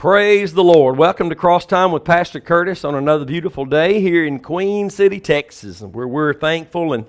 Praise the Lord. Welcome to Cross Time with Pastor Curtis on another beautiful day here in Queen City, Texas, where we're thankful and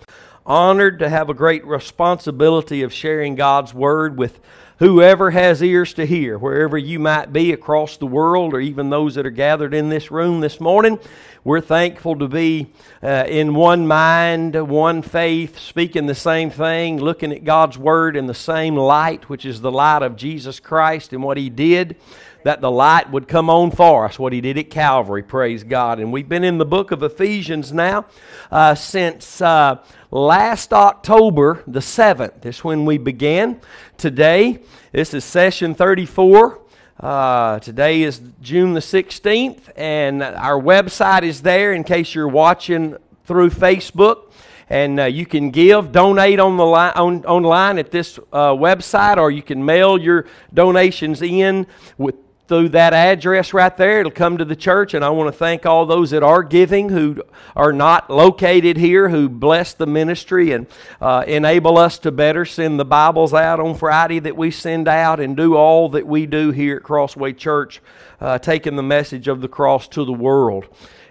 honored to have a great responsibility of sharing God's Word with whoever has ears to hear, wherever you might be across the world, or even those that are gathered in this room this morning. We're thankful to be uh, in one mind, one faith, speaking the same thing, looking at God's Word in the same light, which is the light of Jesus Christ and what He did that the light would come on for us, what he did at Calvary, praise God. And we've been in the book of Ephesians now uh, since uh, last October the 7th. This is when we began. Today, this is session 34. Uh, today is June the 16th, and our website is there in case you're watching through Facebook and uh, you can give, donate on the line, on, online at this uh, website, or you can mail your donations in with through that address right there. It'll come to the church, and I want to thank all those that are giving who are not located here, who bless the ministry and uh, enable us to better send the Bibles out on Friday that we send out and do all that we do here at Crossway Church, uh, taking the message of the cross to the world.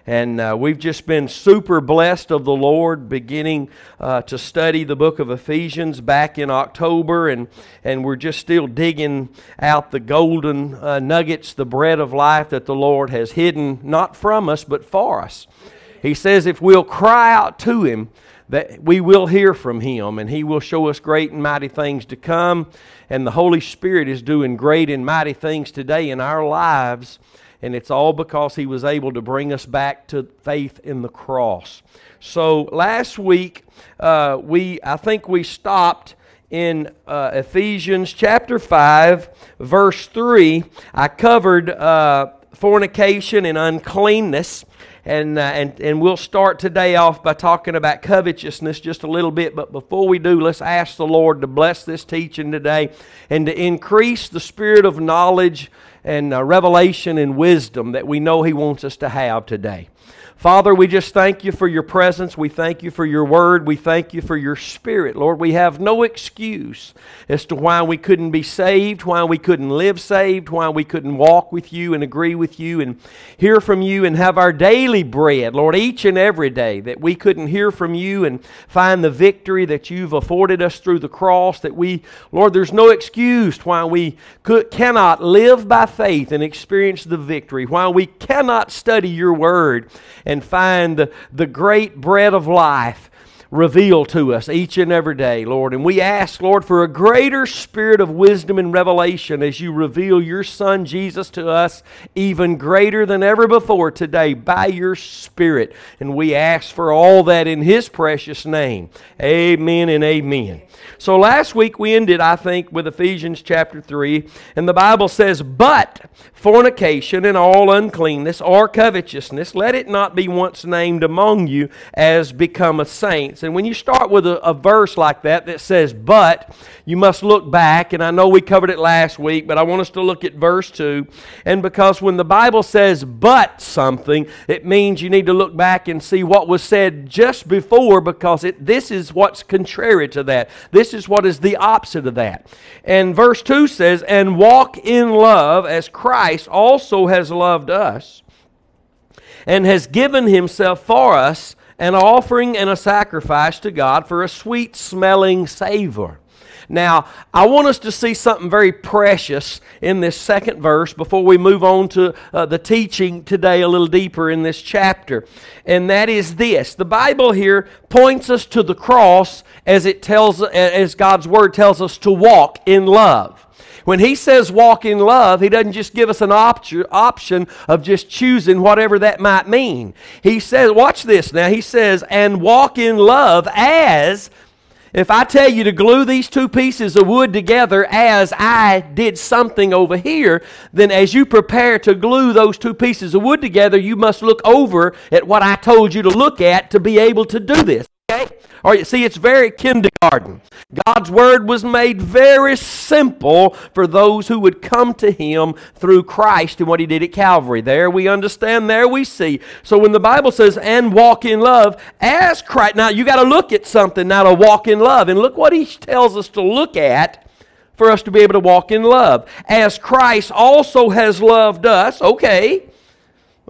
And uh, we've just been super blessed of the Lord beginning uh, to study the book of Ephesians back in October. And, and we're just still digging out the golden uh, nuggets, the bread of life that the Lord has hidden, not from us, but for us. He says if we'll cry out to Him, that we will hear from Him, and He will show us great and mighty things to come. And the Holy Spirit is doing great and mighty things today in our lives and it's all because he was able to bring us back to faith in the cross. So last week, uh, we I think we stopped in uh, Ephesians chapter 5, verse 3. I covered uh, fornication and uncleanness. And, uh, and, and we'll start today off by talking about covetousness just a little bit. But before we do, let's ask the Lord to bless this teaching today and to increase the spirit of knowledge and uh, revelation and wisdom that we know He wants us to have today. Father, we just thank you for your presence. We thank you for your word. We thank you for your spirit. Lord, we have no excuse as to why we couldn't be saved, why we couldn't live saved, why we couldn't walk with you and agree with you and hear from you and have our daily bread, Lord, each and every day, that we couldn't hear from you and find the victory that you've afforded us through the cross. That we, Lord, there's no excuse why we could, cannot live by faith and experience the victory, why we cannot study your word and find the, the great bread of life revealed to us each and every day, Lord. And we ask, Lord, for a greater spirit of wisdom and revelation as you reveal your Son Jesus to us, even greater than ever before today by your Spirit. And we ask for all that in His precious name. Amen and amen. So last week we ended, I think, with Ephesians chapter 3, and the Bible says, But fornication and all uncleanness or covetousness, let it not be once named among you as become a saints. And when you start with a, a verse like that that says, But, you must look back, and I know we covered it last week, but I want us to look at verse 2. And because when the Bible says, But something, it means you need to look back and see what was said just before because it, this is what's contrary to that. This is what is the opposite of that. And verse 2 says, And walk in love as Christ also has loved us and has given himself for us an offering and a sacrifice to God for a sweet smelling savor. Now, I want us to see something very precious in this second verse before we move on to uh, the teaching today a little deeper in this chapter. And that is this the Bible here points us to the cross as it tells, as God's Word tells us to walk in love. When he says walk in love, he doesn't just give us an op- option of just choosing whatever that might mean. He says, watch this now, he says, and walk in love as if I tell you to glue these two pieces of wood together as I did something over here, then as you prepare to glue those two pieces of wood together, you must look over at what I told you to look at to be able to do this. Okay? Or you see, it's very kindergarten. God's word was made very simple for those who would come to Him through Christ and what He did at Calvary. There we understand, there we see. So when the Bible says, and walk in love, as Christ, now you got to look at something now to walk in love. And look what He tells us to look at for us to be able to walk in love. As Christ also has loved us, okay,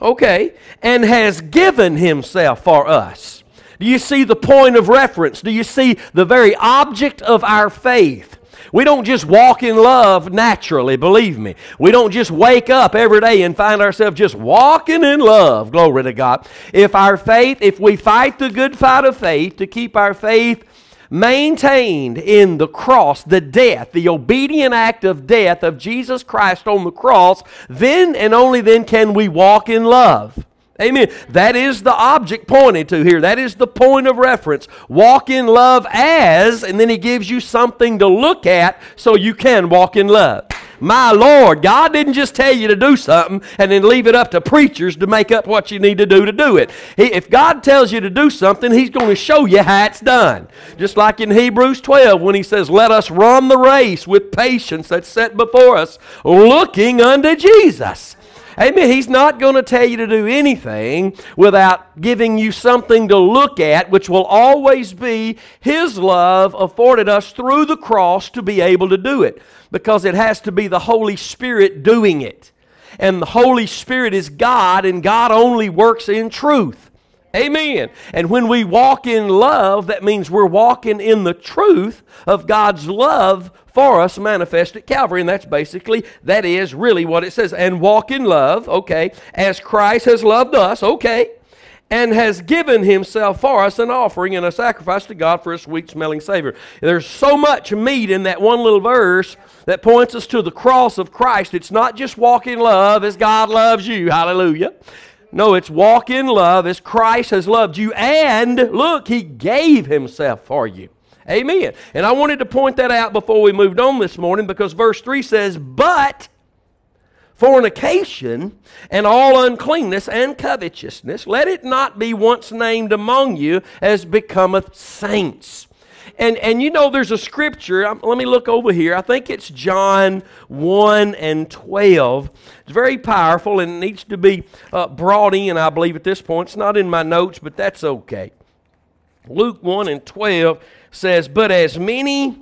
okay, and has given himself for us. Do you see the point of reference? Do you see the very object of our faith? We don't just walk in love naturally, believe me. We don't just wake up every day and find ourselves just walking in love. Glory to God. If our faith, if we fight the good fight of faith to keep our faith maintained in the cross, the death, the obedient act of death of Jesus Christ on the cross, then and only then can we walk in love. Amen. That is the object pointed to here. That is the point of reference. Walk in love as, and then he gives you something to look at so you can walk in love. My Lord, God didn't just tell you to do something and then leave it up to preachers to make up what you need to do to do it. He, if God tells you to do something, He's going to show you how it's done. Just like in Hebrews 12 when He says, Let us run the race with patience that's set before us, looking unto Jesus. Amen. He's not going to tell you to do anything without giving you something to look at, which will always be His love afforded us through the cross to be able to do it. Because it has to be the Holy Spirit doing it. And the Holy Spirit is God, and God only works in truth. Amen. And when we walk in love, that means we're walking in the truth of God's love for us manifest at Calvary. And that's basically, that is really what it says. And walk in love, okay, as Christ has loved us, okay, and has given himself for us an offering and a sacrifice to God for a sweet smelling Savior. There's so much meat in that one little verse that points us to the cross of Christ. It's not just walk in love as God loves you. Hallelujah. No, it's walk in love as Christ has loved you. And look, He gave Himself for you. Amen. And I wanted to point that out before we moved on this morning because verse 3 says, But fornication and all uncleanness and covetousness, let it not be once named among you as becometh saints. And, and you know, there's a scripture. Um, let me look over here. I think it's John 1 and 12. It's very powerful and needs to be uh, brought in, I believe, at this point. It's not in my notes, but that's okay. Luke 1 and 12 says, But as many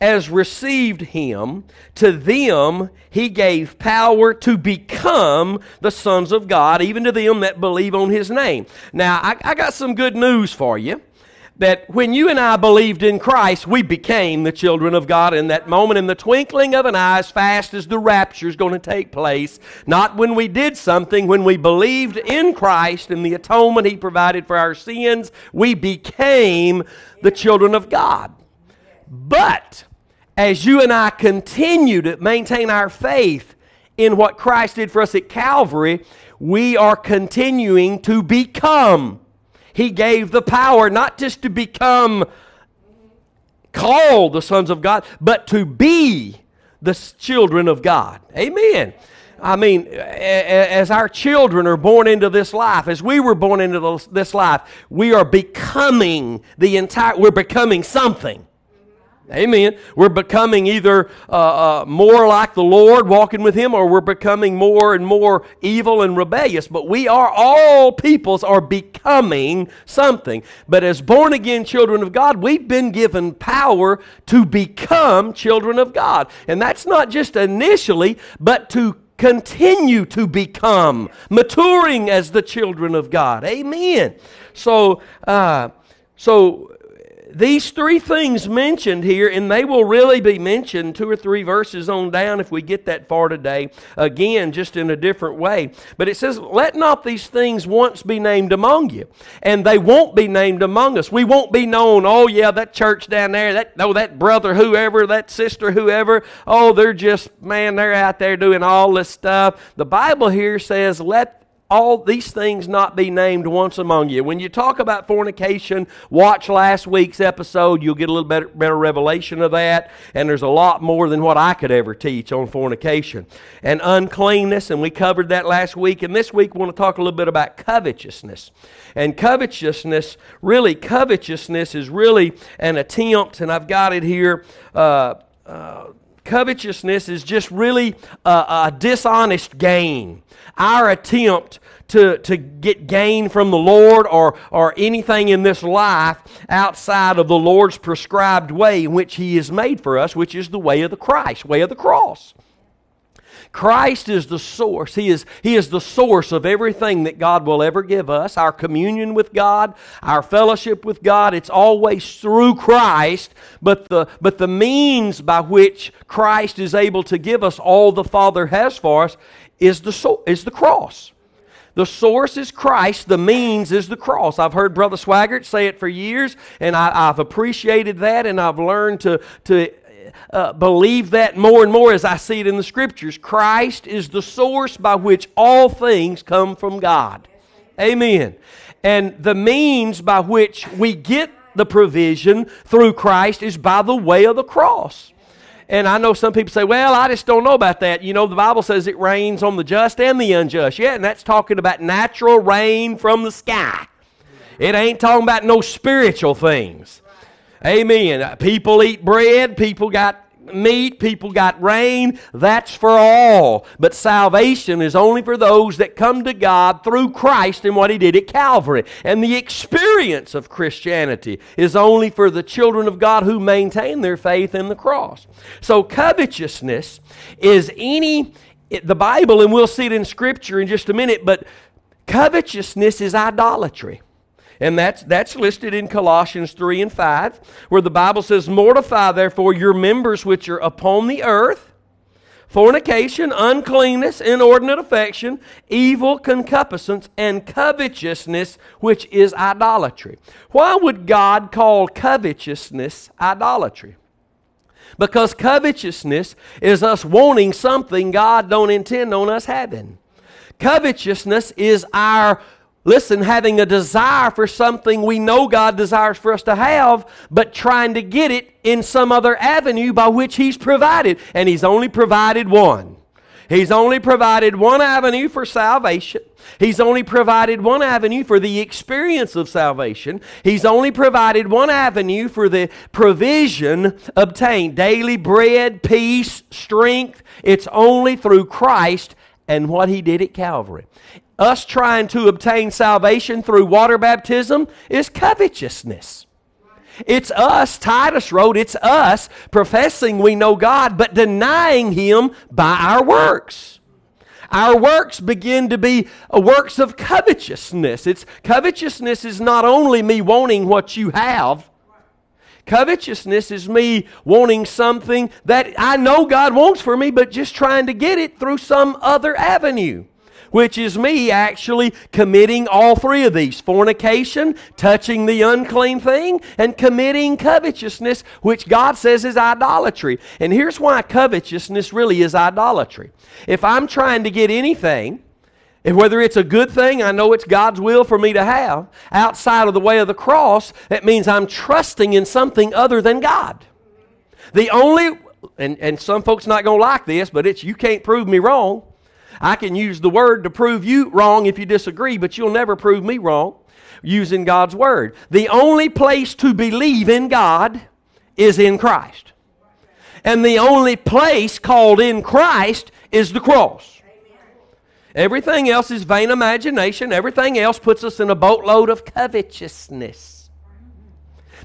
as received him, to them he gave power to become the sons of God, even to them that believe on his name. Now, I, I got some good news for you that when you and I believed in Christ, we became the children of God in that moment, in the twinkling of an eye, as fast as the rapture is going to take place. Not when we did something, when we believed in Christ and the atonement He provided for our sins, we became the children of God. But as you and I continue to maintain our faith in what Christ did for us at Calvary, we are continuing to become he gave the power not just to become called the sons of God, but to be the children of God. Amen. I mean, as our children are born into this life, as we were born into this life, we are becoming the entire, we're becoming something. Amen. We're becoming either uh, uh, more like the Lord, walking with Him, or we're becoming more and more evil and rebellious. But we are, all peoples are becoming something. But as born again children of God, we've been given power to become children of God. And that's not just initially, but to continue to become, maturing as the children of God. Amen. So, uh, so these three things mentioned here, and they will really be mentioned two or three verses on down if we get that far today, again, just in a different way. But it says, Let not these things once be named among you, and they won't be named among us. We won't be known, oh, yeah, that church down there, that, oh, that brother, whoever, that sister, whoever, oh, they're just, man, they're out there doing all this stuff. The Bible here says, Let all these things not be named once among you. When you talk about fornication, watch last week's episode. You'll get a little better, better revelation of that. And there's a lot more than what I could ever teach on fornication. And uncleanness, and we covered that last week. And this week, we want to talk a little bit about covetousness. And covetousness, really, covetousness is really an attempt, and I've got it here. Uh, uh, covetousness is just really a, a dishonest gain. Our attempt to, to get gain from the Lord or, or anything in this life outside of the Lord's prescribed way in which He is made for us, which is the way of the Christ, way of the cross. Christ is the source. He is, he is the source of everything that God will ever give us. Our communion with God, our fellowship with God, it's always through Christ. But the, but the means by which Christ is able to give us all the Father has for us is the, is the cross. The source is Christ, the means is the cross. I've heard Brother Swaggart say it for years, and I, have appreciated that, and I've learned to, to uh, believe that more and more as I see it in the Scriptures. Christ is the source by which all things come from God. Amen. And the means by which we get the provision through Christ is by the way of the cross. And I know some people say, well, I just don't know about that. You know, the Bible says it rains on the just and the unjust. Yeah, and that's talking about natural rain from the sky. It ain't talking about no spiritual things. Amen. People eat bread, people got meat, people got rain. That's for all. But salvation is only for those that come to God through Christ and what He did at Calvary. And the experience of Christianity is only for the children of God who maintain their faith in the cross. So covetousness is any, the Bible, and we'll see it in Scripture in just a minute, but covetousness is idolatry. And that's, that's listed in Colossians 3 and 5, where the Bible says, Mortify therefore your members which are upon the earth fornication, uncleanness, inordinate affection, evil concupiscence, and covetousness, which is idolatry. Why would God call covetousness idolatry? Because covetousness is us wanting something God don't intend on us having. Covetousness is our listen, having a desire for something we know God desires for us to have, but trying to get it in some other avenue by which He's provided. And He's only provided one. He's only provided one avenue for salvation. He's only provided one avenue for the experience of salvation. He's only provided one avenue for the provision obtained daily bread, peace, strength. It's only through Christ and what He did at Calvary us trying to obtain salvation through water baptism is covetousness. It's us, Titus wrote, it's us professing we know God, but denying Him by our works. Our works begin to be works of covetousness. It's covetousness is not only me wanting what you have. Covetousness is me wanting something that I know God wants for me, but just trying to get it through some other avenue which is me actually committing all three of these fornication, touching the unclean thing, and committing covetousness, which God says is idolatry. And here's why covetousness really is idolatry. If I'm trying to get anything, and whether it's a good thing, I know it's God's will for me to have, outside of the way of the cross, that means I'm trusting in something other than God. The only, and, and some folks not going to like this, but it's you can't prove me wrong. I can use the word to prove you wrong if you disagree, but you'll never prove me wrong using God's word. The only place to believe in God is in Christ. And the only place called in Christ is the cross. Everything else is vain imagination. Everything else puts us in a boatload of covetousness.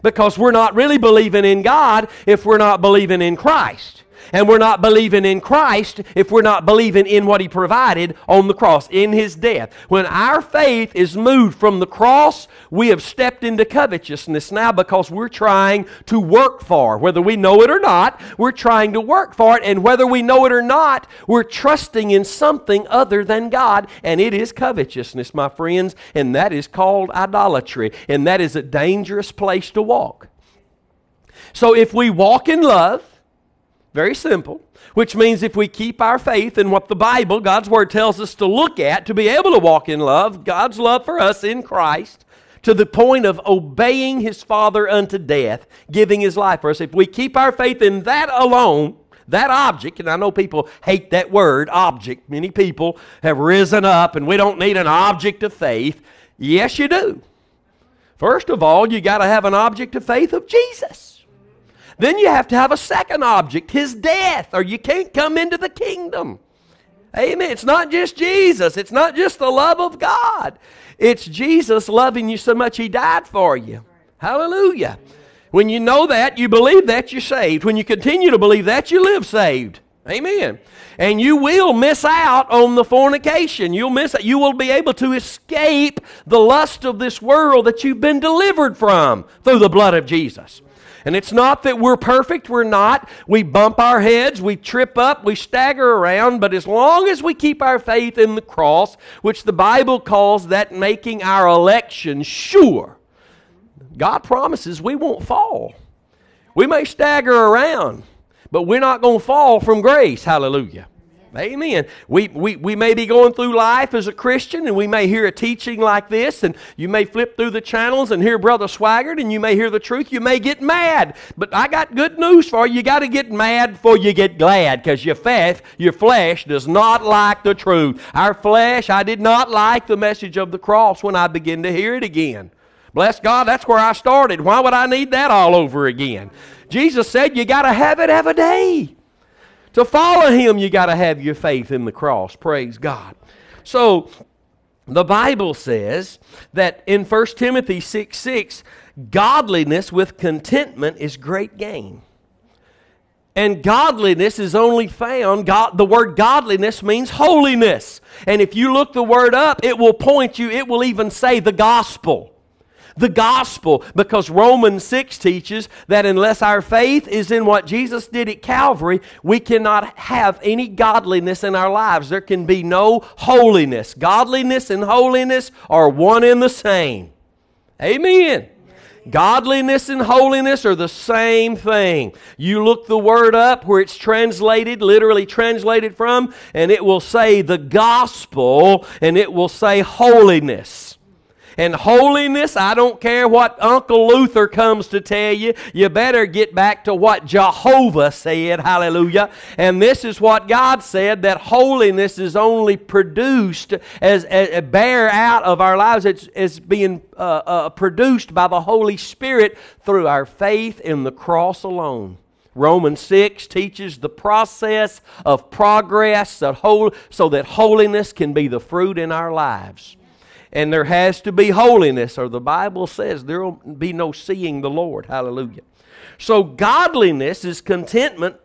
Because we're not really believing in God if we're not believing in Christ. And we're not believing in Christ if we're not believing in what He provided on the cross, in His death. When our faith is moved from the cross, we have stepped into covetousness now because we're trying to work for, whether we know it or not, we're trying to work for it. And whether we know it or not, we're trusting in something other than God. And it is covetousness, my friends. And that is called idolatry. And that is a dangerous place to walk. So if we walk in love, very simple. Which means if we keep our faith in what the Bible, God's Word, tells us to look at to be able to walk in love, God's love for us in Christ, to the point of obeying His Father unto death, giving His life for us, if we keep our faith in that alone, that object, and I know people hate that word, object. Many people have risen up, and we don't need an object of faith. Yes, you do. First of all, you got to have an object of faith of Jesus. Then you have to have a second object, his death, or you can't come into the kingdom. Amen. It's not just Jesus, it's not just the love of God. It's Jesus loving you so much he died for you. Hallelujah. When you know that, you believe that, you're saved. When you continue to believe that, you live saved. Amen. And you will miss out on the fornication. You'll miss You will be able to escape the lust of this world that you've been delivered from through the blood of Jesus. And it's not that we're perfect, we're not. We bump our heads, we trip up, we stagger around, but as long as we keep our faith in the cross, which the Bible calls that making our election sure, God promises we won't fall. We may stagger around, but we're not going to fall from grace. Hallelujah. Amen. We, we, we may be going through life as a Christian and we may hear a teaching like this and you may flip through the channels and hear Brother Swaggart and you may hear the truth. You may get mad. But I got good news for you. You got to get mad before you get glad because your faith, your flesh does not like the truth. Our flesh, I did not like the message of the cross when I began to hear it again. Bless God, that's where I started. Why would I need that all over again? Jesus said you got to have it every day. To follow him, you got to have your faith in the cross. Praise God. So, the Bible says that in 1 Timothy 6 6, godliness with contentment is great gain. And godliness is only found, God, the word godliness means holiness. And if you look the word up, it will point you, it will even say the gospel the gospel because Romans 6 teaches that unless our faith is in what Jesus did at Calvary, we cannot have any godliness in our lives. There can be no holiness. Godliness and holiness are one and the same. Amen. Godliness and holiness are the same thing. You look the word up where it's translated, literally translated from, and it will say the gospel and it will say holiness. And holiness, I don't care what Uncle Luther comes to tell you, you better get back to what Jehovah said. Hallelujah. And this is what God said that holiness is only produced as, a bear out of our lives. It's, it's being uh, uh, produced by the Holy Spirit through our faith in the cross alone. Romans 6 teaches the process of progress so that holiness can be the fruit in our lives and there has to be holiness, or the Bible says there will be no seeing the Lord. Hallelujah. So, godliness is contentment,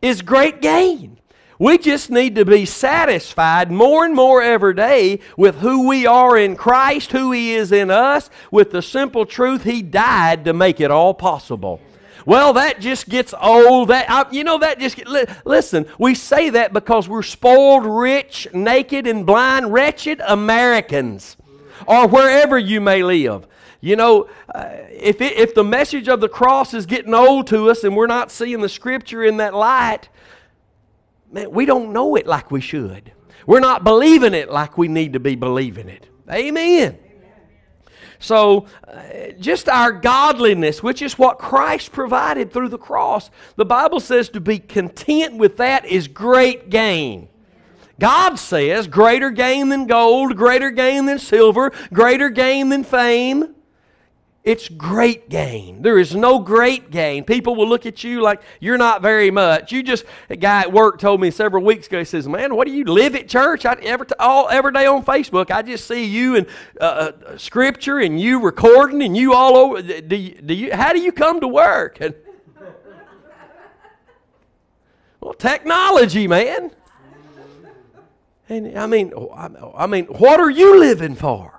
is great gain. We just need to be satisfied more and more every day with who we are in Christ, who He is in us, with the simple truth He died to make it all possible. Well, that just gets old. That I, you know that just get, li- listen. We say that because we're spoiled, rich, naked, and blind, wretched Americans, or wherever you may live. You know, uh, if it, if the message of the cross is getting old to us, and we're not seeing the Scripture in that light, man, we don't know it like we should. We're not believing it like we need to be believing it. Amen. So, uh, just our godliness, which is what Christ provided through the cross, the Bible says to be content with that is great gain. God says greater gain than gold, greater gain than silver, greater gain than fame. It's great gain. There is no great gain. People will look at you like you're not very much. You just, a guy at work told me several weeks ago, he says, Man, what do you live at church? I, every, all, every day on Facebook, I just see you and uh, uh, scripture and you recording and you all over. Do you, do you, how do you come to work? And, well, technology, man. And I mean, I mean, what are you living for?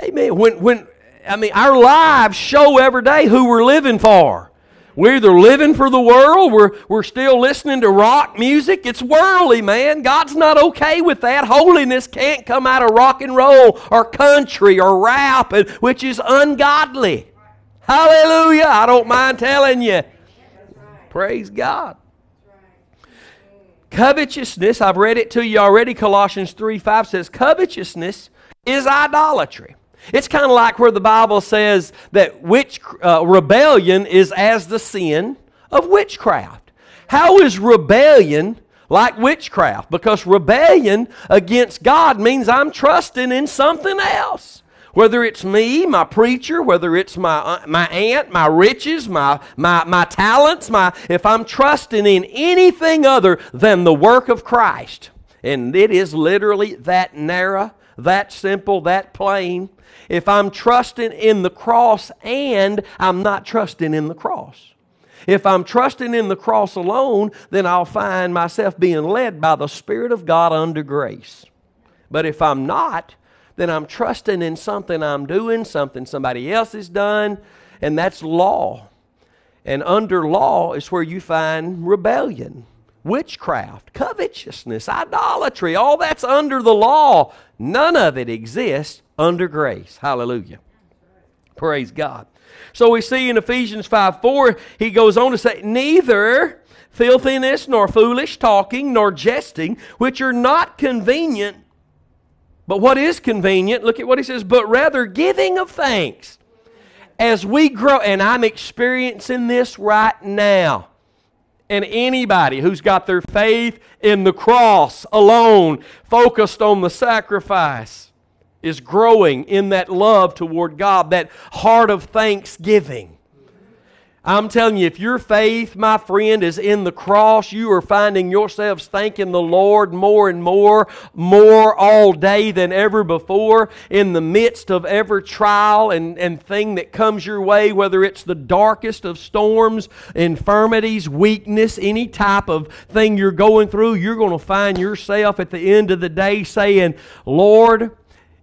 Amen. When, when I mean, our lives show every day who we're living for. We're either living for the world, we're, we're still listening to rock music. It's worldly, man. God's not okay with that. Holiness can't come out of rock and roll or country or rap, which is ungodly. Hallelujah. I don't mind telling you. Praise God. Covetousness, I've read it to you already. Colossians 3 5 says, Covetousness is idolatry. It's kind of like where the Bible says that witch, uh, rebellion is as the sin of witchcraft. How is rebellion like witchcraft? Because rebellion against God means I'm trusting in something else. Whether it's me, my preacher, whether it's my, uh, my aunt, my riches, my, my, my talents, my, if I'm trusting in anything other than the work of Christ, and it is literally that narrow, that simple, that plain, if I'm trusting in the cross and I'm not trusting in the cross. If I'm trusting in the cross alone, then I'll find myself being led by the Spirit of God under grace. But if I'm not, then I'm trusting in something I'm doing, something somebody else has done, and that's law. And under law is where you find rebellion, witchcraft, covetousness, idolatry. All that's under the law. None of it exists under grace. Hallelujah. Praise God. So we see in Ephesians 5 4, he goes on to say, Neither filthiness, nor foolish talking, nor jesting, which are not convenient but what is convenient, look at what he says, but rather giving of thanks. As we grow, and I'm experiencing this right now. And anybody who's got their faith in the cross alone, focused on the sacrifice, is growing in that love toward God, that heart of thanksgiving. I'm telling you, if your faith, my friend, is in the cross, you are finding yourselves thanking the Lord more and more, more all day than ever before, in the midst of every trial and, and thing that comes your way, whether it's the darkest of storms, infirmities, weakness, any type of thing you're going through, you're going to find yourself at the end of the day saying, Lord,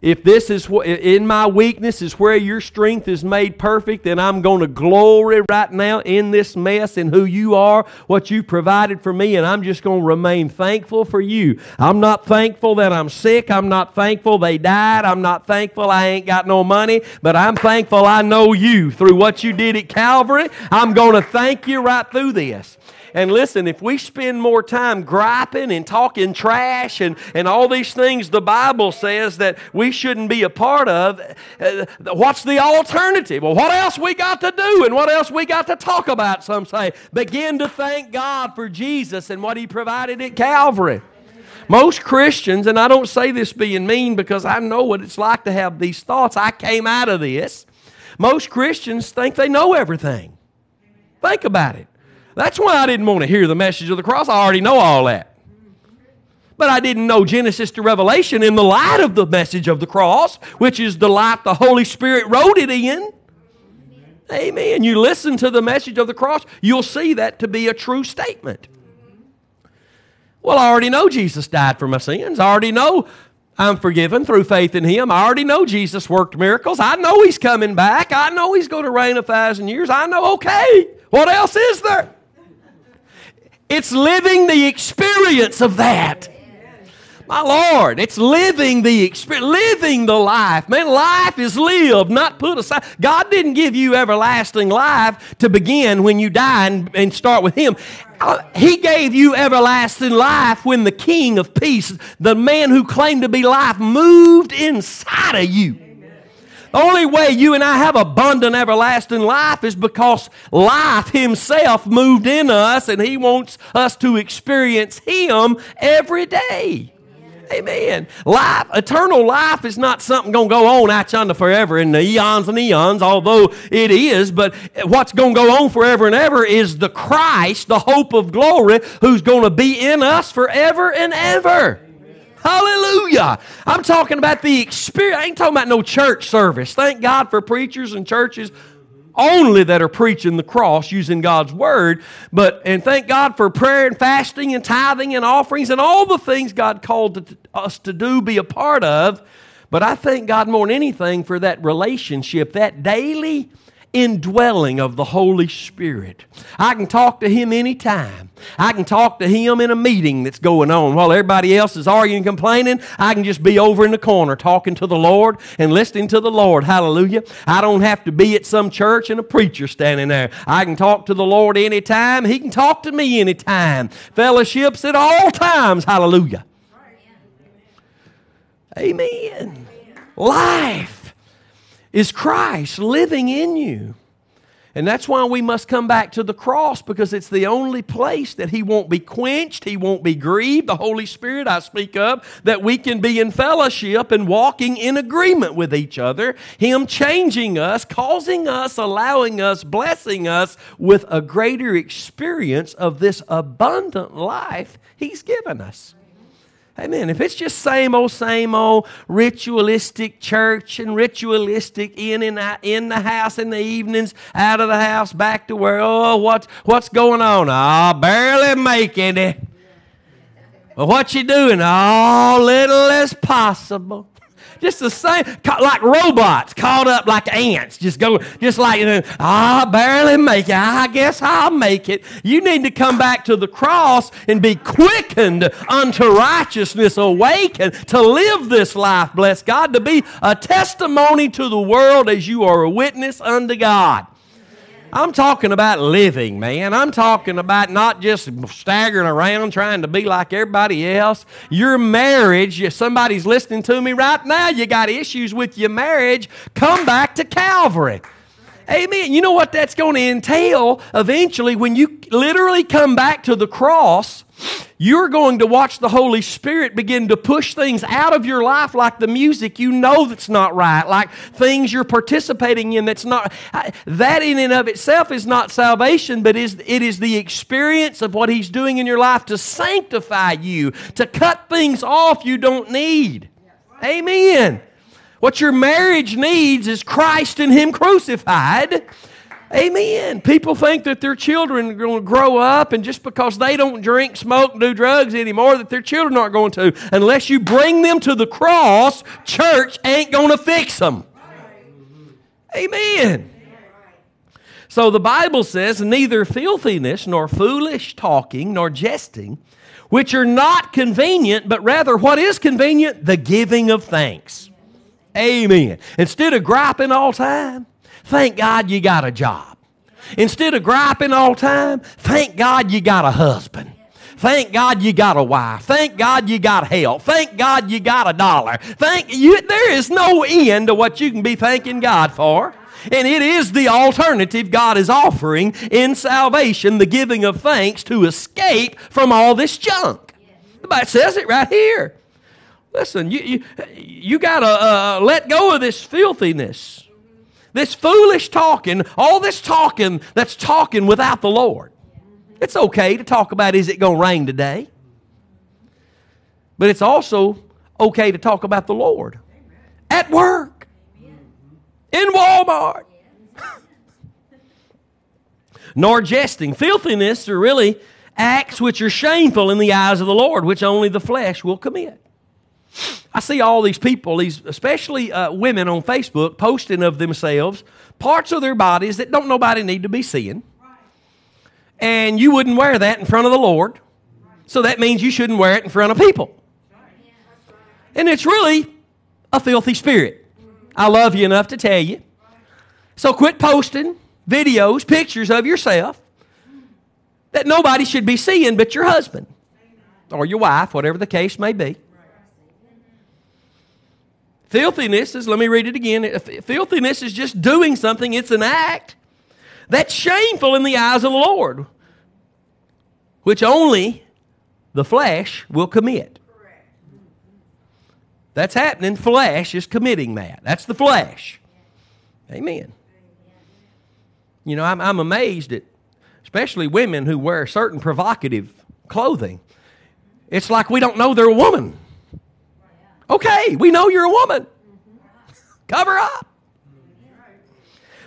if this is what in my weakness is where your strength is made perfect, then I'm going to glory right now in this mess and who you are, what you provided for me, and I'm just going to remain thankful for you. I'm not thankful that I'm sick. I'm not thankful they died. I'm not thankful I ain't got no money, but I'm thankful I know you through what you did at Calvary. I'm going to thank you right through this. And listen, if we spend more time griping and talking trash and, and all these things the Bible says that we shouldn't be a part of, uh, what's the alternative? Well, what else we got to do and what else we got to talk about, some say? Begin to thank God for Jesus and what He provided at Calvary. Most Christians, and I don't say this being mean because I know what it's like to have these thoughts. I came out of this. Most Christians think they know everything. Think about it. That's why I didn't want to hear the message of the cross. I already know all that. But I didn't know Genesis to Revelation in the light of the message of the cross, which is the light the Holy Spirit wrote it in. Amen. You listen to the message of the cross, you'll see that to be a true statement. Well, I already know Jesus died for my sins. I already know I'm forgiven through faith in Him. I already know Jesus worked miracles. I know He's coming back. I know He's going to reign a thousand years. I know, okay, what else is there? It's living the experience of that. My Lord, it's living the experience, living the life. Man, life is lived, not put aside. God didn't give you everlasting life to begin when you die and, and start with Him. Uh, he gave you everlasting life when the King of Peace, the man who claimed to be life, moved inside of you. Only way you and I have abundant everlasting life is because life Himself moved in us and He wants us to experience Him every day. Amen. Life, eternal life is not something going to go on out yonder forever in the eons and eons, although it is. But what's going to go on forever and ever is the Christ, the hope of glory, who's going to be in us forever and ever. Hallelujah. I'm talking about the experience. I ain't talking about no church service. Thank God for preachers and churches only that are preaching the cross using God's word. But and thank God for prayer and fasting and tithing and offerings and all the things God called to, us to do, be a part of. But I thank God more than anything for that relationship, that daily indwelling of the Holy Spirit. I can talk to Him anytime. I can talk to Him in a meeting that's going on. While everybody else is arguing and complaining, I can just be over in the corner talking to the Lord and listening to the Lord. Hallelujah. I don't have to be at some church and a preacher standing there. I can talk to the Lord anytime. He can talk to me anytime. Fellowships at all times. Hallelujah. Amen. Life is Christ living in you. And that's why we must come back to the cross because it's the only place that He won't be quenched, He won't be grieved, the Holy Spirit I speak of, that we can be in fellowship and walking in agreement with each other. Him changing us, causing us, allowing us, blessing us with a greater experience of this abundant life He's given us. Amen. If it's just same old, same old ritualistic church and ritualistic in and out, in the house in the evenings, out of the house, back to where, oh, what, what's going on? Oh, barely making it. Well, what you doing? Oh, little as possible. Just the same, like robots caught up like ants. Just go, just like, I barely make it. I guess I'll make it. You need to come back to the cross and be quickened unto righteousness, awakened to live this life, bless God, to be a testimony to the world as you are a witness unto God. I'm talking about living, man. I'm talking about not just staggering around trying to be like everybody else. Your marriage, somebody's listening to me right now, you got issues with your marriage, come back to Calvary. Amen. You know what that's going to entail eventually when you literally come back to the cross? You're going to watch the Holy Spirit begin to push things out of your life like the music you know that's not right, like things you're participating in that's not. That in and of itself is not salvation, but is, it is the experience of what He's doing in your life to sanctify you, to cut things off you don't need. Amen. What your marriage needs is Christ and Him crucified. Amen. People think that their children are going to grow up, and just because they don't drink, smoke, do drugs anymore, that their children aren't going to. Unless you bring them to the cross, church ain't going to fix them. Amen. So the Bible says, neither filthiness, nor foolish talking, nor jesting, which are not convenient, but rather what is convenient? The giving of thanks. Amen. Instead of griping all time, thank God you got a job. Instead of griping all time, thank God you got a husband. Thank God you got a wife. Thank God you got help. Thank God you got a dollar. Thank you. There is no end to what you can be thanking God for. And it is the alternative God is offering in salvation, the giving of thanks to escape from all this junk. The Bible says it right here. Listen, you, you, you got to uh, let go of this filthiness, this foolish talking, all this talking that's talking without the Lord. It's okay to talk about is it going to rain today? But it's also okay to talk about the Lord at work, in Walmart. Nor jesting. Filthiness are really acts which are shameful in the eyes of the Lord, which only the flesh will commit. I see all these people, these especially uh, women on Facebook, posting of themselves parts of their bodies that don't nobody need to be seeing. And you wouldn't wear that in front of the Lord. So that means you shouldn't wear it in front of people. And it's really a filthy spirit. I love you enough to tell you. So quit posting videos, pictures of yourself that nobody should be seeing but your husband or your wife, whatever the case may be. Filthiness is, let me read it again. Filthiness is just doing something, it's an act that's shameful in the eyes of the Lord, which only the flesh will commit. That's happening. Flesh is committing that. That's the flesh. Amen. You know, I'm, I'm amazed at especially women who wear certain provocative clothing. It's like we don't know they're a woman. Okay, we know you're a woman. Mm-hmm. Cover up.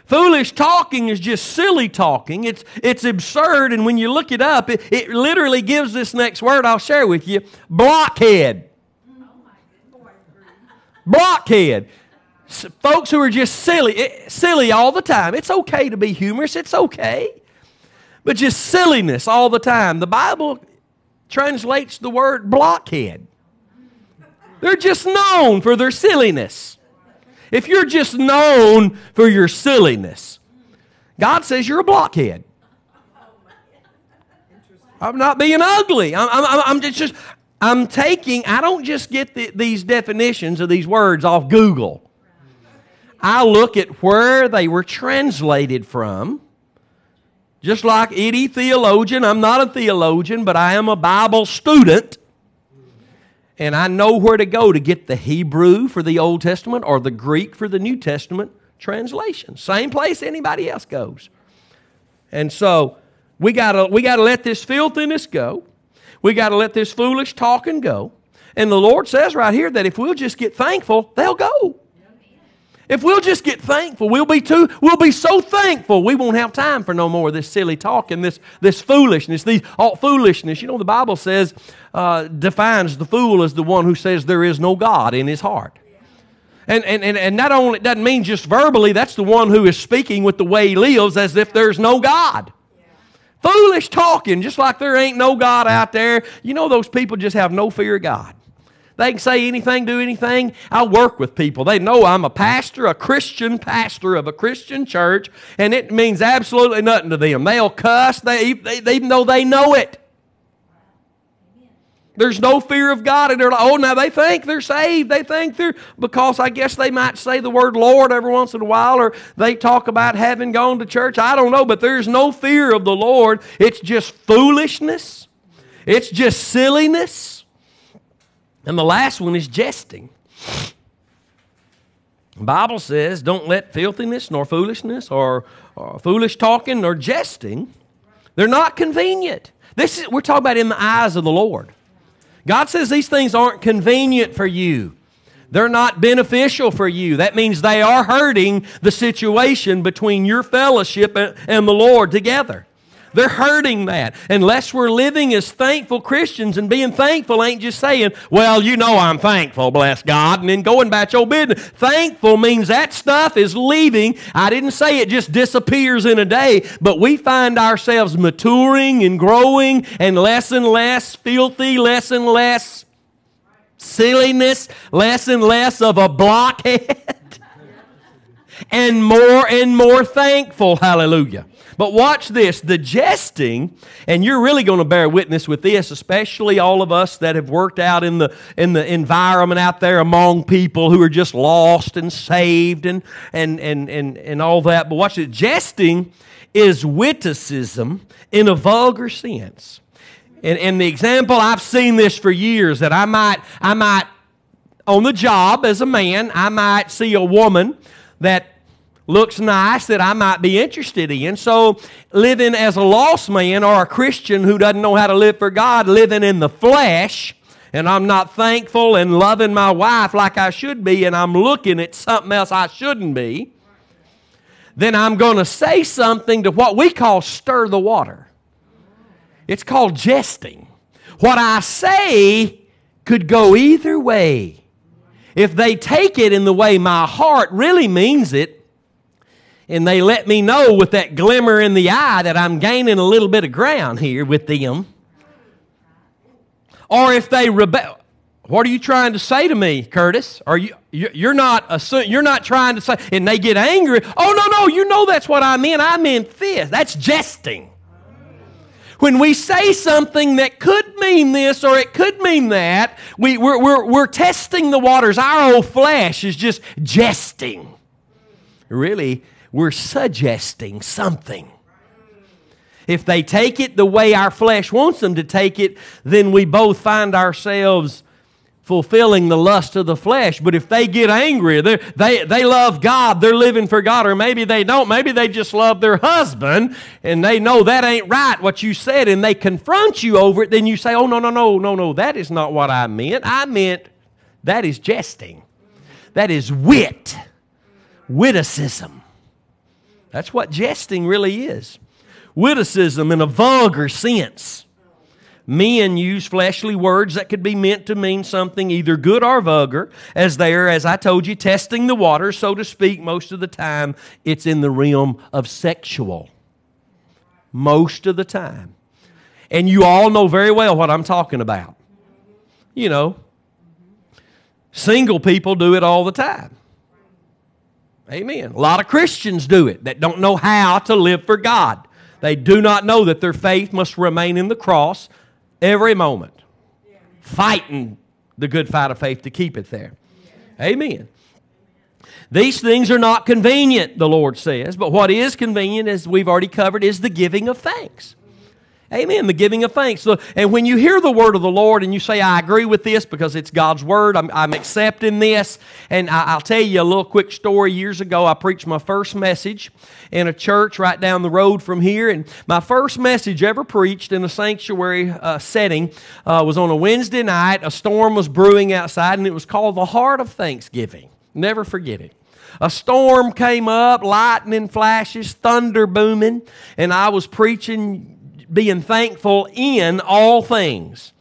Foolish talking is just silly talking. It's, it's absurd, and when you look it up, it, it literally gives this next word I'll share with you blockhead. Blockhead. Folks who are just silly, silly all the time. It's okay to be humorous, it's okay. But just silliness all the time. The Bible translates the word blockhead. They're just known for their silliness. If you're just known for your silliness, God says you're a blockhead. I'm not being ugly. I'm, I'm, I'm just, I'm taking, I don't just get the, these definitions of these words off Google. I look at where they were translated from Just like any theologian, I'm not a theologian, but I am a Bible student. And I know where to go to get the Hebrew for the Old Testament or the Greek for the New Testament translation. Same place anybody else goes. And so we gotta we gotta let this filthiness go. We gotta let this foolish talking go. And the Lord says right here that if we'll just get thankful, they'll go. If we'll just get thankful, we'll be too, we'll be so thankful we won't have time for no more of this silly talk and this, this foolishness, these all foolishness. You know, the Bible says, uh, defines the fool as the one who says there is no God in his heart. And, and, and, and not only, doesn't mean just verbally, that's the one who is speaking with the way he lives as if there's no God. Foolish talking, just like there ain't no God out there. You know, those people just have no fear of God. They can say anything, do anything. I work with people. They know I'm a pastor, a Christian pastor of a Christian church, and it means absolutely nothing to them. They'll cuss, they, they, even though they know it. There's no fear of God, and they're like, oh, now they think they're saved. They think they're, because I guess they might say the word Lord every once in a while, or they talk about having gone to church. I don't know, but there's no fear of the Lord. It's just foolishness, it's just silliness. And the last one is jesting. The Bible says, don't let filthiness, nor foolishness, or, or foolish talking, nor jesting, they're not convenient. This is, we're talking about in the eyes of the Lord. God says these things aren't convenient for you. They're not beneficial for you. That means they are hurting the situation between your fellowship and the Lord together. They're hurting that. Unless we're living as thankful Christians and being thankful ain't just saying, well, you know I'm thankful, bless God, and then going about your business. Thankful means that stuff is leaving. I didn't say it just disappears in a day, but we find ourselves maturing and growing and less and less filthy, less and less silliness, less and less of a blockhead, and more and more thankful. Hallelujah. But watch this the jesting, and you're really going to bear witness with this, especially all of us that have worked out in the, in the environment out there among people who are just lost and saved and, and, and, and, and all that. But watch it. Jesting is witticism in a vulgar sense. And, and the example, I've seen this for years that I might, I might, on the job as a man, I might see a woman that looks nice that I might be interested in. So, living as a lost man or a Christian who doesn't know how to live for God, living in the flesh, and I'm not thankful and loving my wife like I should be, and I'm looking at something else I shouldn't be, then I'm going to say something to what we call stir the water. It's called jesting. What I say could go either way. If they take it in the way my heart really means it, and they let me know with that glimmer in the eye that I'm gaining a little bit of ground here with them. Or if they rebel, what are you trying to say to me, Curtis? Are you you're not you're not trying to say and they get angry. Oh no no, you know that's what I meant. I meant this. That's jesting. When we say something that could mean this or it could mean that, we, we're, we're, we're testing the waters. Our old flesh is just jesting. Really, we're suggesting something. If they take it the way our flesh wants them to take it, then we both find ourselves fulfilling the lust of the flesh. But if they get angry, they, they love God, they're living for God, or maybe they don't. Maybe they just love their husband and they know that ain't right what you said and they confront you over it, then you say, Oh, no, no, no, no, no, that is not what I meant. I meant that is jesting, that is wit, witticism. That's what jesting really is. Witticism in a vulgar sense. Men use fleshly words that could be meant to mean something either good or vulgar, as they are, as I told you, testing the water, so to speak. Most of the time, it's in the realm of sexual. Most of the time. And you all know very well what I'm talking about. You know, single people do it all the time. Amen. A lot of Christians do it that don't know how to live for God. They do not know that their faith must remain in the cross every moment, fighting the good fight of faith to keep it there. Amen. These things are not convenient, the Lord says, but what is convenient, as we've already covered, is the giving of thanks. Amen. The giving of thanks. And when you hear the word of the Lord and you say, I agree with this because it's God's word, I'm, I'm accepting this. And I, will tell you a little quick story. Years ago, I preached my first message in a church right down the road from here. And my first message ever preached in a sanctuary uh, setting uh, was on a Wednesday night. A storm was brewing outside, and it was called the Heart of Thanksgiving. Never forget it. A storm came up, lightning flashes, thunder booming, and I was preaching being thankful in all things.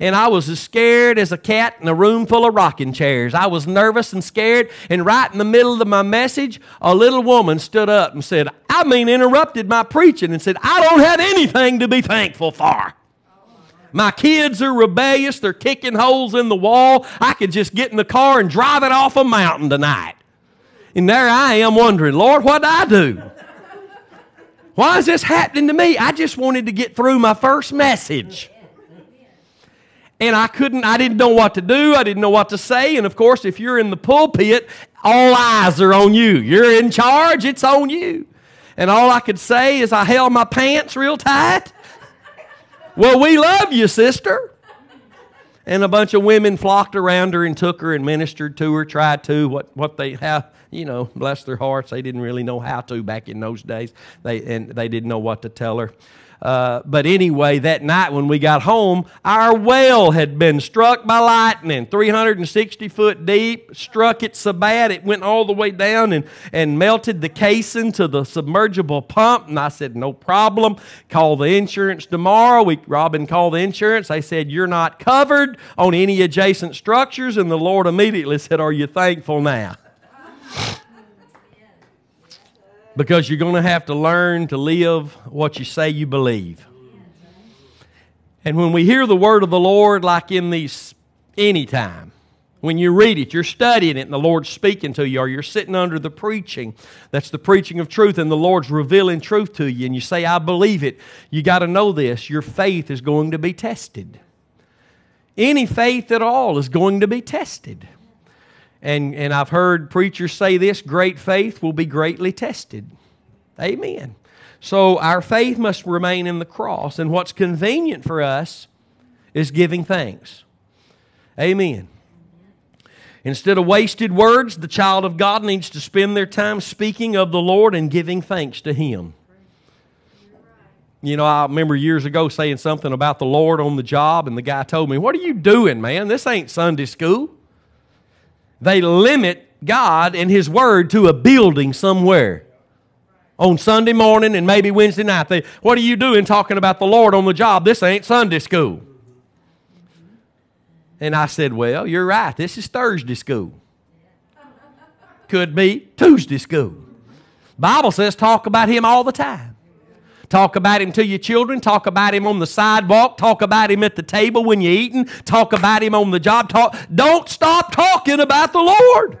And I was as scared as a cat in a room full of rocking chairs. I was nervous and scared. And right in the middle of my message, a little woman stood up and said, I mean, interrupted my preaching and said, I don't have anything to be thankful for. My kids are rebellious. They're kicking holes in the wall. I could just get in the car and drive it off a mountain tonight. And there I am wondering, Lord, what did I do? Why is this happening to me? I just wanted to get through my first message. And I couldn't, I didn't know what to do. I didn't know what to say. And of course, if you're in the pulpit, all eyes are on you. You're in charge, it's on you. And all I could say is I held my pants real tight. Well, we love you, sister. And a bunch of women flocked around her and took her and ministered to her, tried to, what, what they have you know, bless their hearts, they didn't really know how to back in those days. They, and they didn't know what to tell her. Uh, but anyway, that night when we got home, our well had been struck by lightning, 360 foot deep, struck it so bad it went all the way down and, and melted the casing to the submergible pump. And I said, No problem. Call the insurance tomorrow. We, Robin called the insurance. They said, You're not covered on any adjacent structures. And the Lord immediately said, Are you thankful now? Because you're going to have to learn to live what you say you believe. And when we hear the word of the Lord, like in these anytime, when you read it, you're studying it, and the Lord's speaking to you, or you're sitting under the preaching. That's the preaching of truth, and the Lord's revealing truth to you, and you say, I believe it. You got to know this. Your faith is going to be tested. Any faith at all is going to be tested. And, and I've heard preachers say this great faith will be greatly tested. Amen. So our faith must remain in the cross, and what's convenient for us is giving thanks. Amen. Instead of wasted words, the child of God needs to spend their time speaking of the Lord and giving thanks to Him. You know, I remember years ago saying something about the Lord on the job, and the guy told me, What are you doing, man? This ain't Sunday school. They limit God and His Word to a building somewhere. On Sunday morning and maybe Wednesday night, they, what are you doing talking about the Lord on the job? This ain't Sunday school. And I said, Well, you're right. This is Thursday school. Could be Tuesday school. Bible says talk about him all the time. Talk about him to your children. Talk about him on the sidewalk. Talk about him at the table when you're eating. Talk about him on the job. Talk. Don't stop talking about the Lord.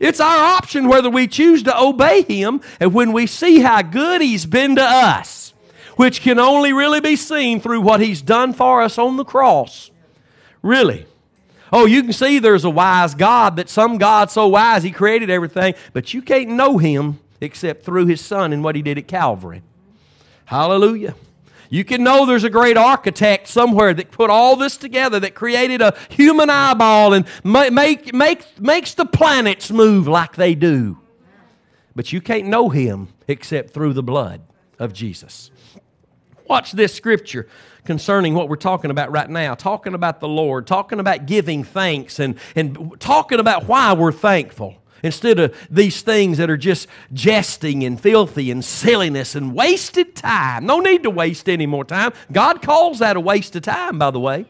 It's our option whether we choose to obey him and when we see how good he's been to us, which can only really be seen through what he's done for us on the cross. Really. Oh, you can see there's a wise God, that some God so wise he created everything, but you can't know him except through his son and what he did at Calvary. Hallelujah. You can know there's a great architect somewhere that put all this together, that created a human eyeball and make, make, makes the planets move like they do. But you can't know him except through the blood of Jesus. Watch this scripture concerning what we're talking about right now talking about the Lord, talking about giving thanks, and, and talking about why we're thankful. Instead of these things that are just jesting and filthy and silliness and wasted time. No need to waste any more time. God calls that a waste of time, by the way.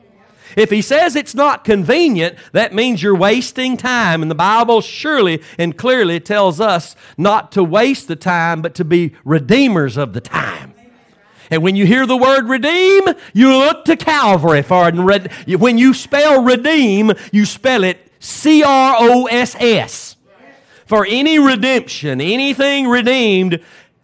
If he says it's not convenient, that means you're wasting time. And the Bible surely and clearly tells us not to waste the time, but to be redeemers of the time. And when you hear the word redeem, you look to Calvary for it. When you spell redeem, you spell it C R O S S for any redemption, anything redeemed,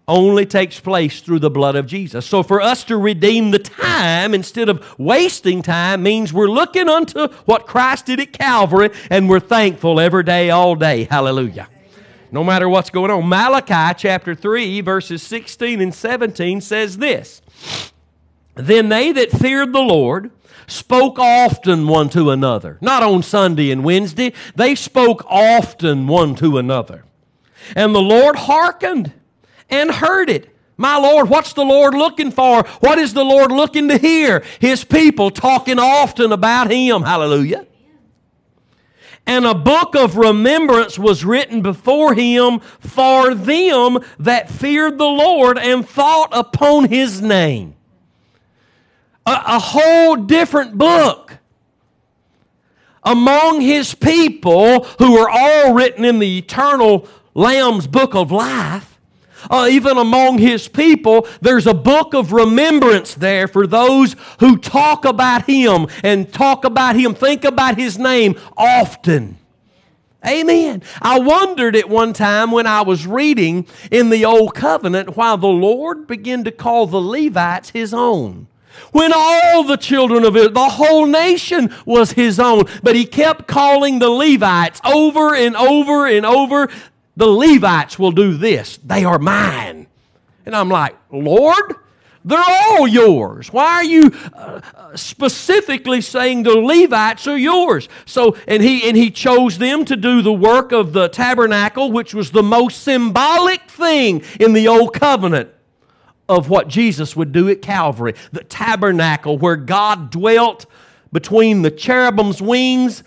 only takes place through the blood of Jesus. So for us to redeem the time instead of wasting time means we're looking unto what Christ did at Calvary and we're thankful every day, all day. Hallelujah. No matter what's going on. Malachi chapter 3, verses 16 and 17 says this Then they that feared the Lord, spoke often one to another. Not on Sunday and Wednesday. They spoke often one to another. And the Lord hearkened and heard it. My Lord, what's the Lord looking for? What is the Lord looking to hear? His people talking often about Him. Hallelujah. And a book of remembrance was written before him for them that feared the Lord and thought upon his name. A, a whole different book among his people who are all written in the eternal Lamb's book of life uh, even among his people, there's a book of remembrance there for those who talk about him and talk about him, think about his name often. Amen. I wondered at one time when I was reading in the Old Covenant why the Lord began to call the Levites his own. When all the children of Israel, the whole nation was his own. But he kept calling the Levites over and over and over. The Levites will do this. They are mine. And I'm like, Lord, they're all yours. Why are you uh, specifically saying the Levites are yours? So, and he and he chose them to do the work of the tabernacle, which was the most symbolic thing in the old covenant of what Jesus would do at Calvary. The tabernacle where God dwelt between the cherubim's wings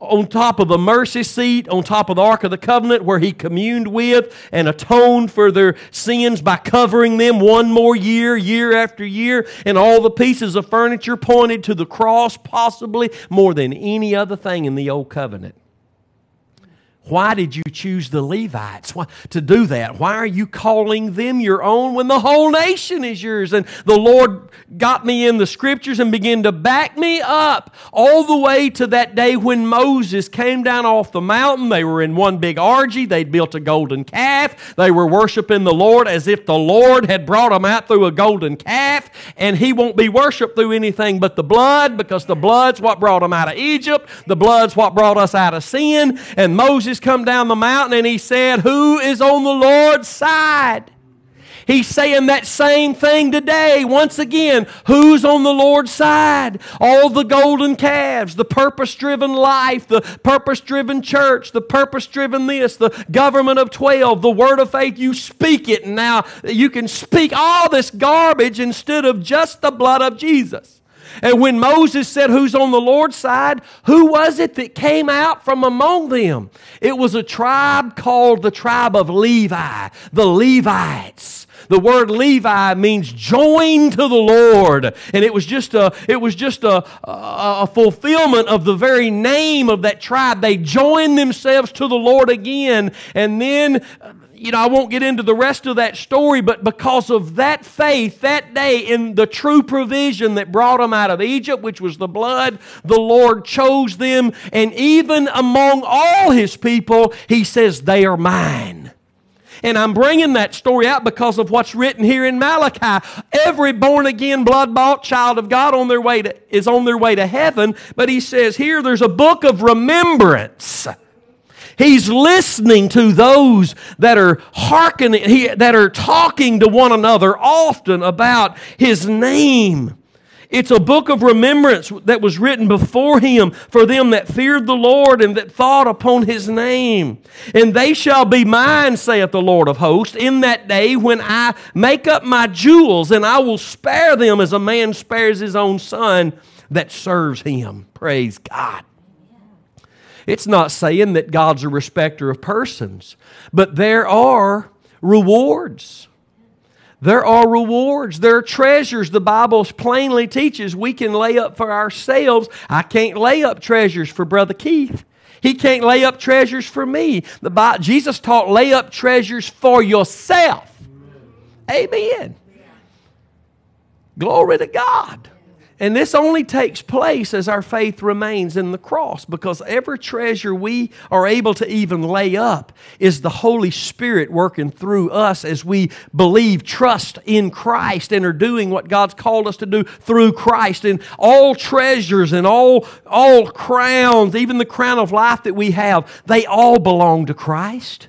on top of the mercy seat, on top of the Ark of the Covenant, where he communed with and atoned for their sins by covering them one more year, year after year. And all the pieces of furniture pointed to the cross, possibly more than any other thing in the Old Covenant. Why did you choose the Levites to do that? Why are you calling them your own when the whole nation is yours? And the Lord got me in the scriptures and began to back me up all the way to that day when Moses came down off the mountain. They were in one big orgy. They'd built a golden calf. They were worshiping the Lord as if the Lord had brought them out through a golden calf. And he won't be worshiped through anything but the blood because the blood's what brought them out of Egypt. The blood's what brought us out of sin. And Moses Moses come down the mountain and he said, Who is on the Lord's side? He's saying that same thing today. Once again, who's on the Lord's side? All the golden calves, the purpose driven life, the purpose driven church, the purpose driven this, the government of 12, the word of faith. You speak it, and now you can speak all this garbage instead of just the blood of Jesus. And when Moses said, Who's on the Lord's side? Who was it that came out from among them? It was a tribe called the tribe of Levi, the Levites. The word Levi means joined to the Lord. And it was just a, it was just a, a, a fulfillment of the very name of that tribe. They joined themselves to the Lord again. And then you know, I won't get into the rest of that story, but because of that faith that day in the true provision that brought them out of Egypt, which was the blood, the Lord chose them. And even among all his people, he says, They are mine. And I'm bringing that story out because of what's written here in Malachi. Every born again, blood bought child of God on their way to, is on their way to heaven. But he says here there's a book of remembrance He's listening to those that are hearkening, he, that are talking to one another often about His name. It's a book of remembrance that was written before him for them that feared the Lord and that thought upon his name. And they shall be mine, saith the Lord of hosts, in that day when I make up my jewels, and I will spare them as a man spares his own son that serves him. Praise God. It's not saying that God's a respecter of persons, but there are rewards. There are rewards. There are treasures the Bible plainly teaches we can lay up for ourselves. I can't lay up treasures for Brother Keith. He can't lay up treasures for me. The Bible, Jesus taught lay up treasures for yourself. Amen. Glory to God. And this only takes place as our faith remains in the cross because every treasure we are able to even lay up is the Holy Spirit working through us as we believe, trust in Christ, and are doing what God's called us to do through Christ. And all treasures and all, all crowns, even the crown of life that we have, they all belong to Christ.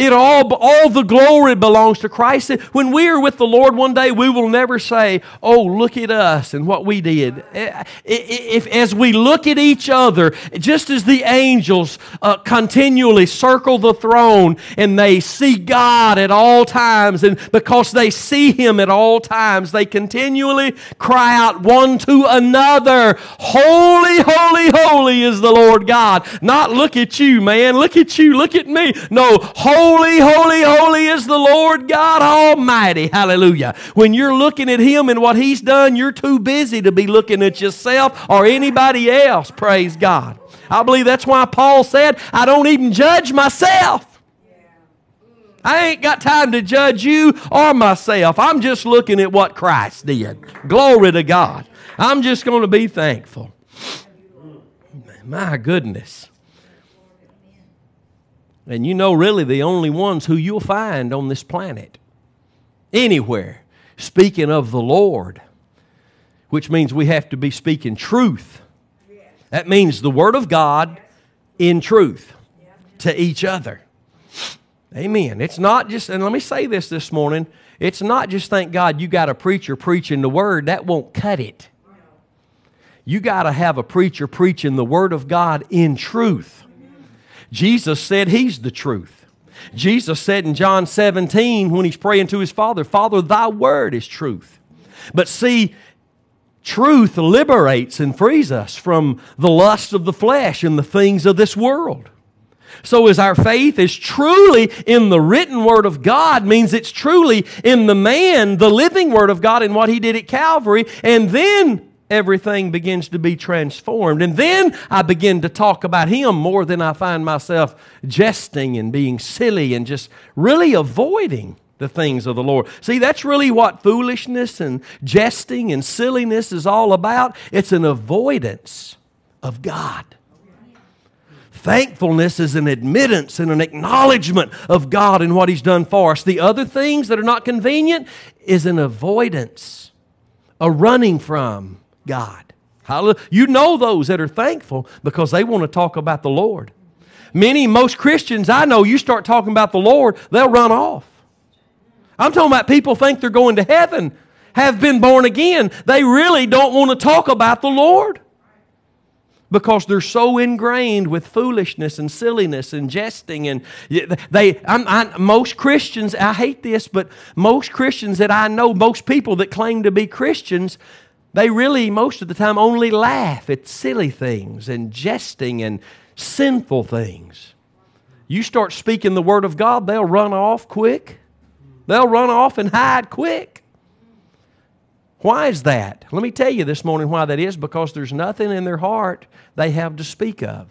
It all, all the glory belongs to Christ. When we are with the Lord one day, we will never say, Oh, look at us and what we did. Eh, if, as we look at each other, just as the angels uh, continually circle the throne and they see God at all times, and because they see Him at all times, they continually cry out one to another, Holy, holy, holy is the Lord God. Not look at you, man. Look at you. Look at me. No, holy Holy, holy, holy is the Lord God Almighty. Hallelujah. When you're looking at Him and what He's done, you're too busy to be looking at yourself or anybody else. Praise God. I believe that's why Paul said, I don't even judge myself. I ain't got time to judge you or myself. I'm just looking at what Christ did. Glory to God. I'm just going to be thankful. My goodness. And you know, really, the only ones who you'll find on this planet, anywhere, speaking of the Lord, which means we have to be speaking truth. That means the Word of God in truth to each other. Amen. It's not just, and let me say this this morning it's not just thank God you got a preacher preaching the Word, that won't cut it. You got to have a preacher preaching the Word of God in truth. Jesus said he's the truth. Jesus said in John 17 when he's praying to his Father, Father, thy word is truth. But see, truth liberates and frees us from the lust of the flesh and the things of this world. So as our faith is truly in the written word of God means it's truly in the man, the living word of God and what he did at Calvary, and then everything begins to be transformed. And then I begin to talk about Him more than I find myself jesting and being silly and just really avoiding the things of the Lord. See, that's really what foolishness and jesting and silliness is all about. It's an avoidance of God. Thankfulness is an admittance and an acknowledgement of God and what He's done for us. The other things that are not convenient is an avoidance, a running from, God. Hallelujah. You know those that are thankful because they want to talk about the Lord. Many, most Christians I know, you start talking about the Lord, they'll run off. I'm talking about people think they're going to heaven, have been born again. They really don't want to talk about the Lord because they're so ingrained with foolishness and silliness and jesting and they I'm, I, most christians i hate this but most christians that i know most people that claim to be christians they really, most of the time, only laugh at silly things and jesting and sinful things. You start speaking the Word of God, they'll run off quick. They'll run off and hide quick. Why is that? Let me tell you this morning why that is because there's nothing in their heart they have to speak of.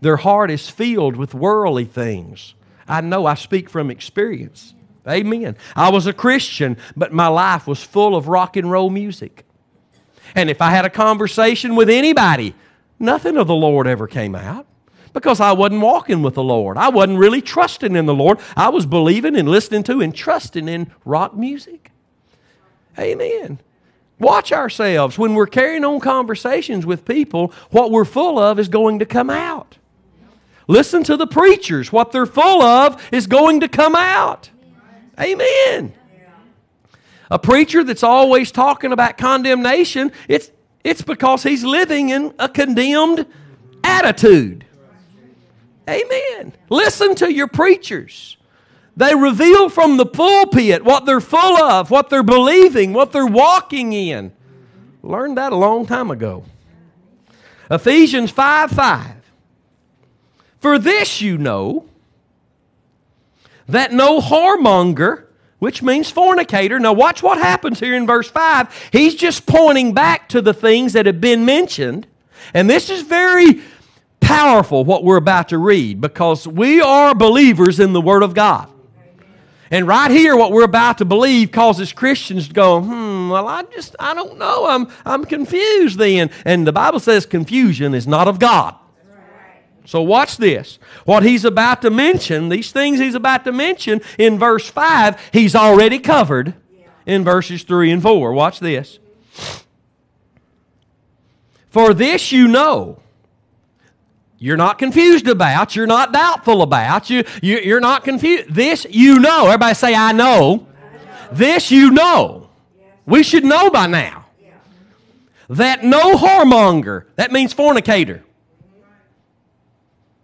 Their heart is filled with worldly things. I know I speak from experience. Amen. I was a Christian, but my life was full of rock and roll music. And if I had a conversation with anybody, nothing of the Lord ever came out because I wasn't walking with the Lord. I wasn't really trusting in the Lord. I was believing and listening to and trusting in rock music. Amen. Watch ourselves. When we're carrying on conversations with people, what we're full of is going to come out. Listen to the preachers. What they're full of is going to come out. Amen. A preacher that's always talking about condemnation, it's, it's because he's living in a condemned attitude. Amen. Listen to your preachers. They reveal from the pulpit what they're full of, what they're believing, what they're walking in. Learned that a long time ago. Ephesians 5 5. For this you know that no whoremonger which means fornicator. Now, watch what happens here in verse 5. He's just pointing back to the things that have been mentioned. And this is very powerful, what we're about to read, because we are believers in the Word of God. And right here, what we're about to believe causes Christians to go, hmm, well, I just, I don't know. I'm, I'm confused then. And the Bible says confusion is not of God. So watch this. What he's about to mention, these things he's about to mention in verse 5, he's already covered in verses 3 and 4. Watch this. For this you know you're not confused about, you're not doubtful about, you, you, are not confused. This you know. Everybody say, I know. I know. This you know. We should know by now. That no whoremonger, that means fornicator.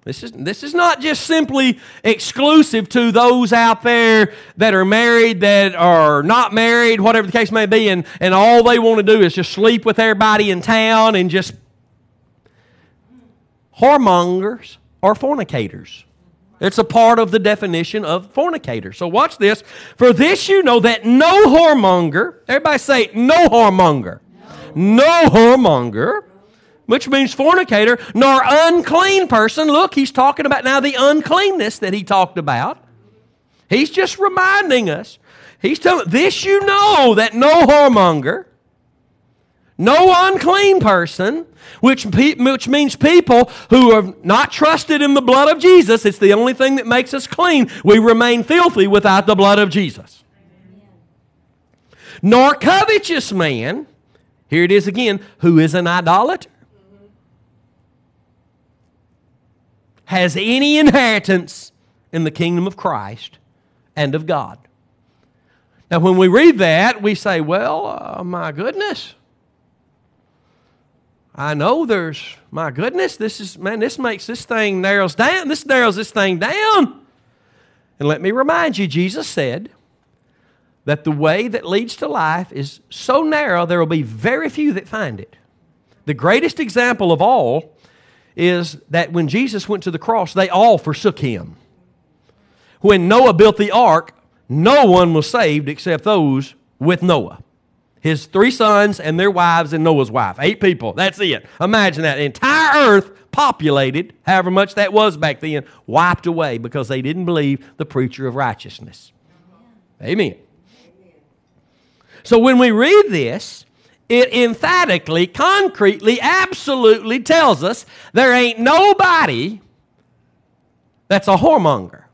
This is, this is not just simply exclusive to those out there that are married, that are not married, whatever the case may be, and, and all they want to do is just sleep with everybody in town and just whoremongers or fornicators. It's a part of the definition of fornicator. So watch this. For this you know that no whoremonger, everybody say no whoremonger, no, no whoremonger, which means fornicator, nor unclean person. Look, he's talking about now the uncleanness that he talked about. He's just reminding us. He's telling this you know that no whoremonger, no unclean person, which, which means people who have not trusted in the blood of Jesus. It's the only thing that makes us clean. We remain filthy without the blood of Jesus. Nor covetous man, here it is again, who is an idolater, has any inheritance in the kingdom of Christ and of God. Now, when we read that, we say, well, uh, my goodness. I know there's, my goodness, this is, man, this makes this thing narrows down. This narrows this thing down. And let me remind you, Jesus said that the way that leads to life is so narrow, there will be very few that find it. The greatest example of all is that when Jesus went to the cross, they all forsook him. When Noah built the ark, no one was saved except those with Noah his three sons and their wives and Noah's wife. Eight people. That's it. Imagine that. Entire earth populated, however much that was back then, wiped away because they didn't believe the preacher of righteousness. Amen. So when we read this, it emphatically, concretely, absolutely tells us there ain't nobody that's a whoremonger.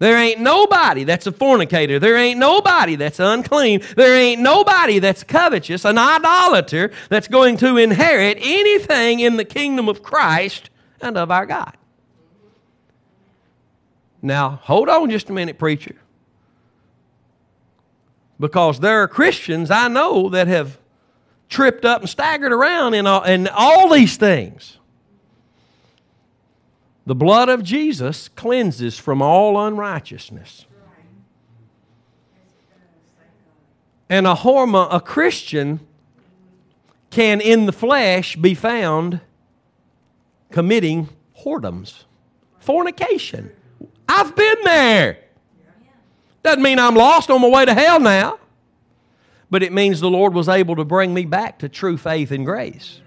There ain't nobody that's a fornicator. There ain't nobody that's unclean. There ain't nobody that's covetous, an idolater, that's going to inherit anything in the kingdom of Christ and of our God. Now, hold on just a minute, preacher. Because there are Christians I know that have tripped up and staggered around in all, in all these things. The blood of Jesus cleanses from all unrighteousness. And a hormone, a Christian can in the flesh be found committing whoredoms, fornication. I've been there. Doesn't mean I'm lost on my way to hell now, but it means the Lord was able to bring me back to true faith and grace.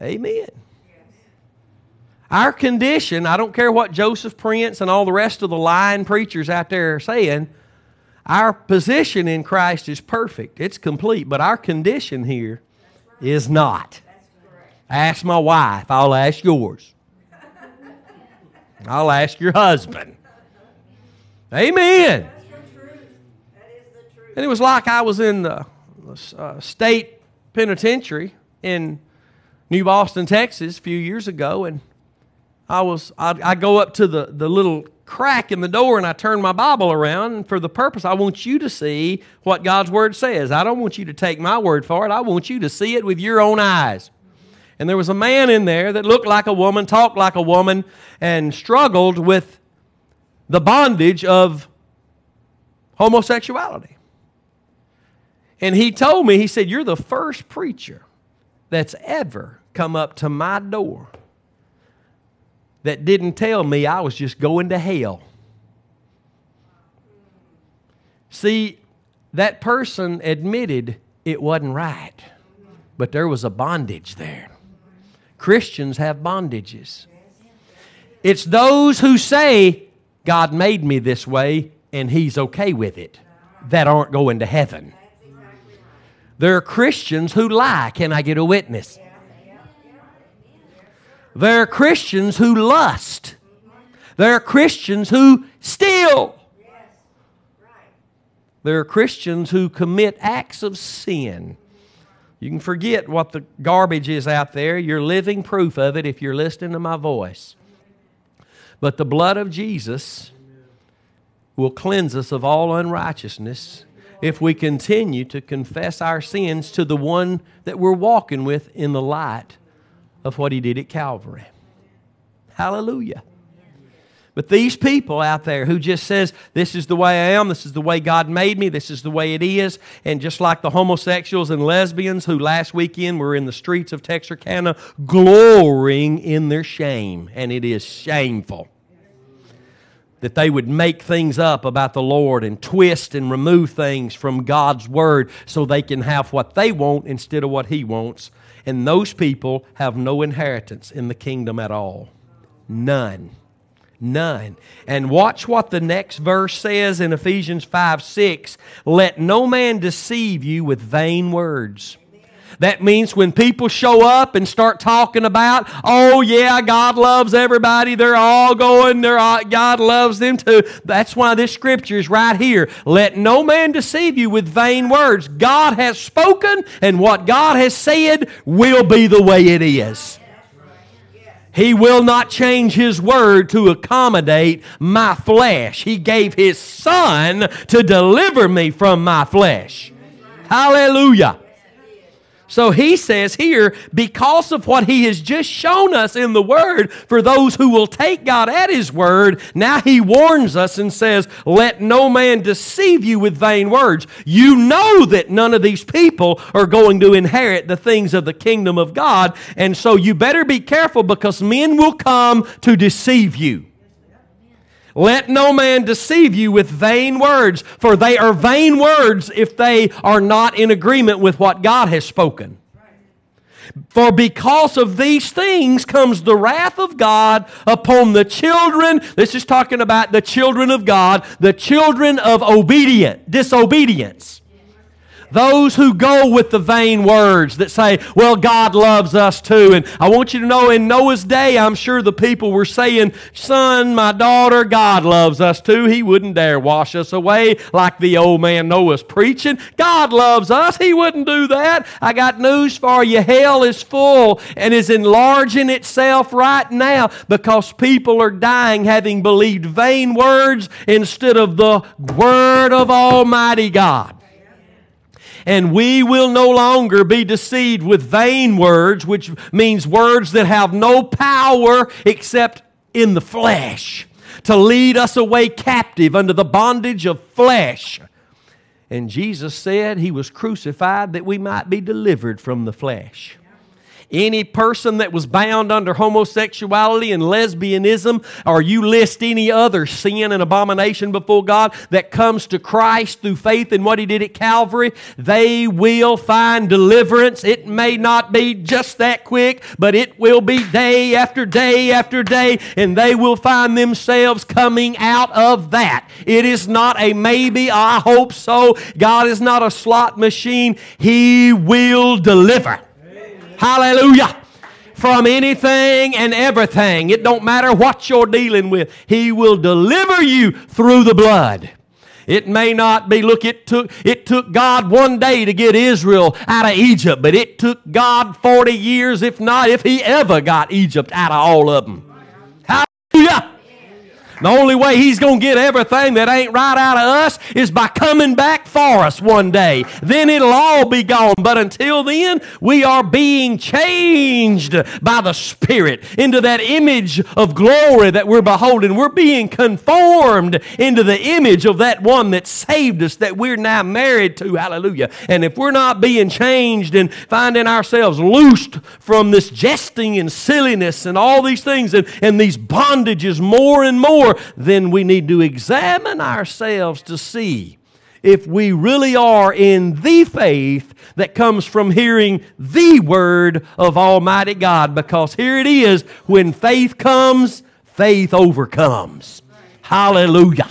Amen. Our condition, I don't care what Joseph Prince and all the rest of the lying preachers out there are saying, our position in Christ is perfect. It's complete, but our condition here is not. Ask my wife, I'll ask yours. I'll ask your husband. Amen. And it was like I was in the uh, state penitentiary in New Boston, Texas, a few years ago, and I was I, I go up to the, the little crack in the door and I turn my Bible around and for the purpose I want you to see what God's word says. I don't want you to take my word for it. I want you to see it with your own eyes. And there was a man in there that looked like a woman, talked like a woman, and struggled with the bondage of homosexuality. And he told me, he said, You're the first preacher that's ever come up to my door that didn't tell me I was just going to hell. See, that person admitted it wasn't right, but there was a bondage there. Christians have bondages. It's those who say, God made me this way and He's okay with it that aren't going to heaven. There are Christians who lie. Can I get a witness? There are Christians who lust. There are Christians who steal. There are Christians who commit acts of sin. You can forget what the garbage is out there. You're living proof of it if you're listening to my voice. But the blood of Jesus will cleanse us of all unrighteousness if we continue to confess our sins to the one that we're walking with in the light of what he did at Calvary. Hallelujah. But these people out there who just says, this is the way I am, this is the way God made me, this is the way it is, and just like the homosexuals and lesbians who last weekend were in the streets of Texarkana glorying in their shame, and it is shameful that they would make things up about the Lord and twist and remove things from God's Word so they can have what they want instead of what He wants. And those people have no inheritance in the kingdom at all. None. None. And watch what the next verse says in Ephesians 5 6. Let no man deceive you with vain words. That means when people show up and start talking about, oh yeah, God loves everybody, they're all going, they're all, uh, God loves them too. That's why this scripture is right here. Let no man deceive you with vain words. God has spoken, and what God has said will be the way it is. He will not change His word to accommodate my flesh. He gave His Son to deliver me from my flesh. Hallelujah. So he says here, because of what he has just shown us in the Word, for those who will take God at his word, now he warns us and says, Let no man deceive you with vain words. You know that none of these people are going to inherit the things of the kingdom of God, and so you better be careful because men will come to deceive you. Let no man deceive you with vain words, for they are vain words if they are not in agreement with what God has spoken. For because of these things comes the wrath of God upon the children. This is talking about the children of God, the children of obedient, disobedience. Those who go with the vain words that say, well, God loves us too. And I want you to know in Noah's day, I'm sure the people were saying, son, my daughter, God loves us too. He wouldn't dare wash us away like the old man Noah's preaching. God loves us. He wouldn't do that. I got news for you. Hell is full and is enlarging itself right now because people are dying having believed vain words instead of the word of Almighty God and we will no longer be deceived with vain words, which means words that have no power except in the flesh, to lead us away captive under the bondage of flesh. And Jesus said he was crucified that we might be delivered from the flesh. Any person that was bound under homosexuality and lesbianism, or you list any other sin and abomination before God that comes to Christ through faith in what He did at Calvary, they will find deliverance. It may not be just that quick, but it will be day after day after day, and they will find themselves coming out of that. It is not a maybe, I hope so. God is not a slot machine. He will deliver. Hallelujah. From anything and everything. It don't matter what you're dealing with. He will deliver you through the blood. It may not be, look, it took, it took God one day to get Israel out of Egypt, but it took God 40 years, if not, if He ever got Egypt out of all of them. Hallelujah. The only way he's going to get everything that ain't right out of us is by coming back for us one day. Then it'll all be gone. But until then, we are being changed by the Spirit into that image of glory that we're beholding. We're being conformed into the image of that one that saved us, that we're now married to. Hallelujah. And if we're not being changed and finding ourselves loosed from this jesting and silliness and all these things and, and these bondages more and more, more, then we need to examine ourselves to see if we really are in the faith that comes from hearing the word of Almighty God. Because here it is when faith comes, faith overcomes. Hallelujah.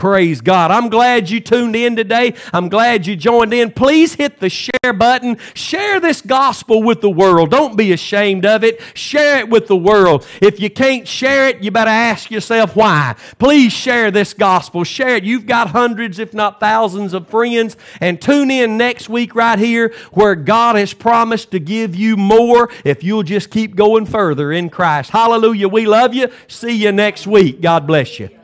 Praise God. I'm glad you tuned in today. I'm glad you joined in. Please hit the share button. Share this gospel with the world. Don't be ashamed of it. Share it with the world. If you can't share it, you better ask yourself why. Please share this gospel. Share it. You've got hundreds, if not thousands, of friends. And tune in next week right here where God has promised to give you more if you'll just keep going further in Christ. Hallelujah. We love you. See you next week. God bless you.